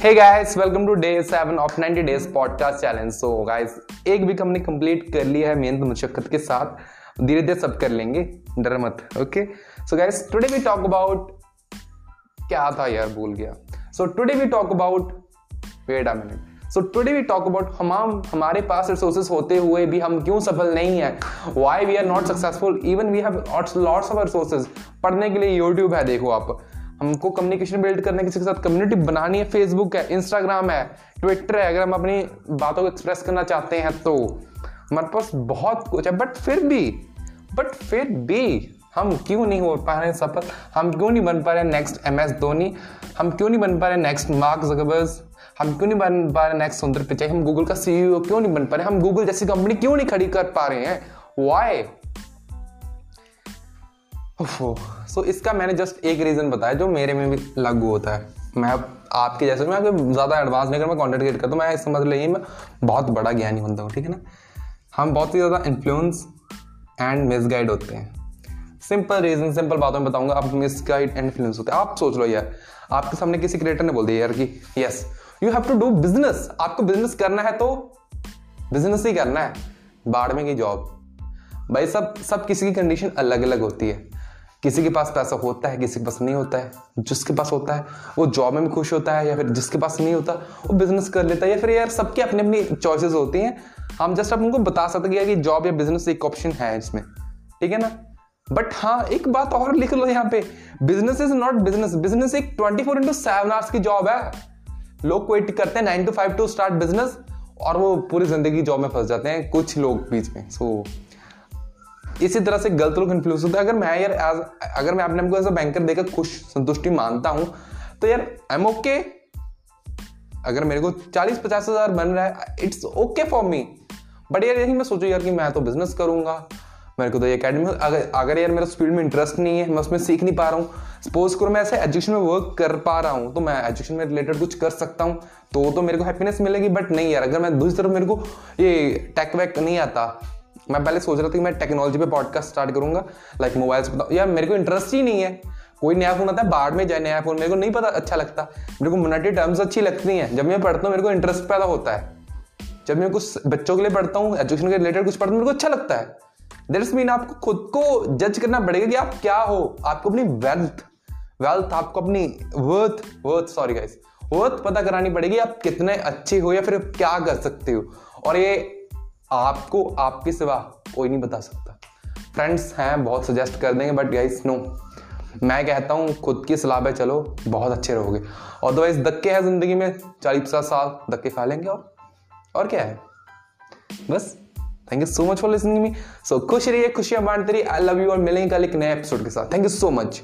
Hey guys welcome to day seven of 90 days podcast challenge so guys एक week हमने complete कर लिया है मेहनत मुशक्कत के साथ। धीरे धीरे सब कर लेंगे, डर मत okay so guys today we talk about क्या था यार, भूल गया। So today we talk about wait a minute so today we talk about हम हमारे पास रिसोर्सेज होते हुए भी हम क्यों सफल नहीं है? Why we are not successful even we have lots of resources पढ़ने के लिए यूट्यूब है, देखो आप। हमको कम्युनिकेशन बिल्ड करने किसी के साथ कम्युनिटी बनानी है फेसबुक है इंस्टाग्राम है ट्विटर है, अगर हम अपनी बातों को एक्सप्रेस करना चाहते हैं तो। हमारे पास बहुत कुछ है बट फिर भी बट फिर भी हम क्यों नहीं हो पा रहे सफल? हम क्यों नहीं बन पा रहे नेक्स्ट एम एस धोनी? हम क्यों नहीं बन पा रहे नेक्स्ट मार्क जगबर्स हम क्यों नहीं बन पा रहे नेक्स्ट सुंदर पिचाई? हम गूगल का सीईओ क्यों नहीं बन पा रहे? हम गूगल जैसी कंपनी क्यों नहीं खड़ी कर पा रहे हैं? वाई सो so, इसका मैंने जस्ट एक रीज़न बताया जो मेरे में भी लागू होता है। मैं आपके जैसे मैं ज़्यादा एडवांस नहीं कर मैं कॉन्टेंट क्रिएट करता हूँ मैं समझ लीजिए मैं बहुत बड़ा ज्ञानी बनता हूँ ठीक है ना? हम बहुत ही ज़्यादा इन्फ्लुएंस एंड मिसगाइड होते हैं। सिंपल रीजन सिंपल बातों में बताऊँगा आप मिसगाइड एंड इन्फ्लुएंस होते हैं। आप सोच लो यार आपके सामने किसी क्रिएटर ने बोल दिया यार कि yes you have to do business आपको बिज़नेस करना है तो बिज़नेस ही करना है। बाढ़ में की जॉब भाई सब सब किसी की कंडीशन अलग अलग होती है। किसी के पास पैसा होता है किसी के पास नहीं होता है जिसके पास होता है वो जॉब में भी खुश होता है या फिर जिसके पास नहीं होता वो बिज़नेस कर लेता है या फिर यार सबकी अपनी अपनी चॉइसेस होती हैं। हम जस्ट अब उनको बता सकते हैं कि जॉब या बिज़नेस एक ऑप्शन है इसमें ठीक है ना? बट हाँ एक बात और लिख लो यहाँ पे। Business is not business business एक twenty four into seven hours की जॉब है। लोग क्विट करते हैं nine to five to start business और वो पूरी ज़िंदगी जॉब में फंस जाते हैं कुछ लोग बीच में सो so, इसी तरह से गलत लोग कन्फ्यूज़ होते हैं। अगर मैं यार एज अगर मैं अपने को एज अ बैंकर देकर खुश, संतुष्टि मानता हूँ तो यार आई एम ओके अगर मेरे को चालीस पचास हज़ार बन रहा है it's okay for me but यार, यही मैं सोचू यार कि मैं तो बिज़नेस करूँगा। मेरे को तो ये अकेडमी अगर अगर यार मेरा फ़ील्ड में इंटरेस्ट नहीं है, मैं उसमें सीख नहीं पा रहा हूँ। सपोज़ करो मैं ऐसे एजुकेशन में वर्क कर पा रहा हूँ तो मैं एजुकेशन में रिलेटेड कुछ कर सकता हूँ तो तो मेरे को हैप्पीनेस मिलेगी। बट नहीं यार, अगर मैं दूसरी तरफ़ मेरे को ये टेक वैक नहीं आता मैं पहले सोच रहा था कि मैं टेक्नोलॉजी पे पॉडकास्ट स्टार्ट करूँगा लाइक मोबाइल बताऊँ यार मेरे को इंटरेस्ट ही नहीं है। कोई नया फ़ोन आता है बाढ़ में जाए नया फ़ोन मेरे को नहीं पता अच्छा लगता। मेरे को मोनेटरी टर्म्स अच्छी लगती हैं। जब मैं पढ़ता हूँ, मेरे को इंटरेस्ट पैदा होता है। जब मैं कुछ बच्चों के लिए पढ़ता हूँ एजुकेशन के रिलेटेड कुछ पढ़ता हूँ, मेरे को अच्छा लगता है। दैट्स मीन आपको खुद को जज करना पड़ेगा कि आप क्या हो। आपको अपनी वेल्थ वेल्थ आपको अपनी worth worth sorry guys worth पता करानी पड़ेगी आप कितने अच्छे हो या फिर क्या कर सकते हो। और ये आपको आपके सिवा कोई नहीं बता सकता। फ्रेंड्स हैं, बहुत सजेस्ट कर देंगे बट गाइस नो मैं कहता हूँ, खुद की सलाह पे चलो, बहुत अच्छे रहोगे। अदरवाइज़ धक्के हैं ज़िंदगी में, चालीस पचास साल, धक्के खा लेंगे और और क्या है? बस thank you so much for listening me so खुश रहिए, खुशियाँ बांटते रहिए आई लव यू और मिलेंगे कल एक नए एपिसोड के साथ। Thank you so much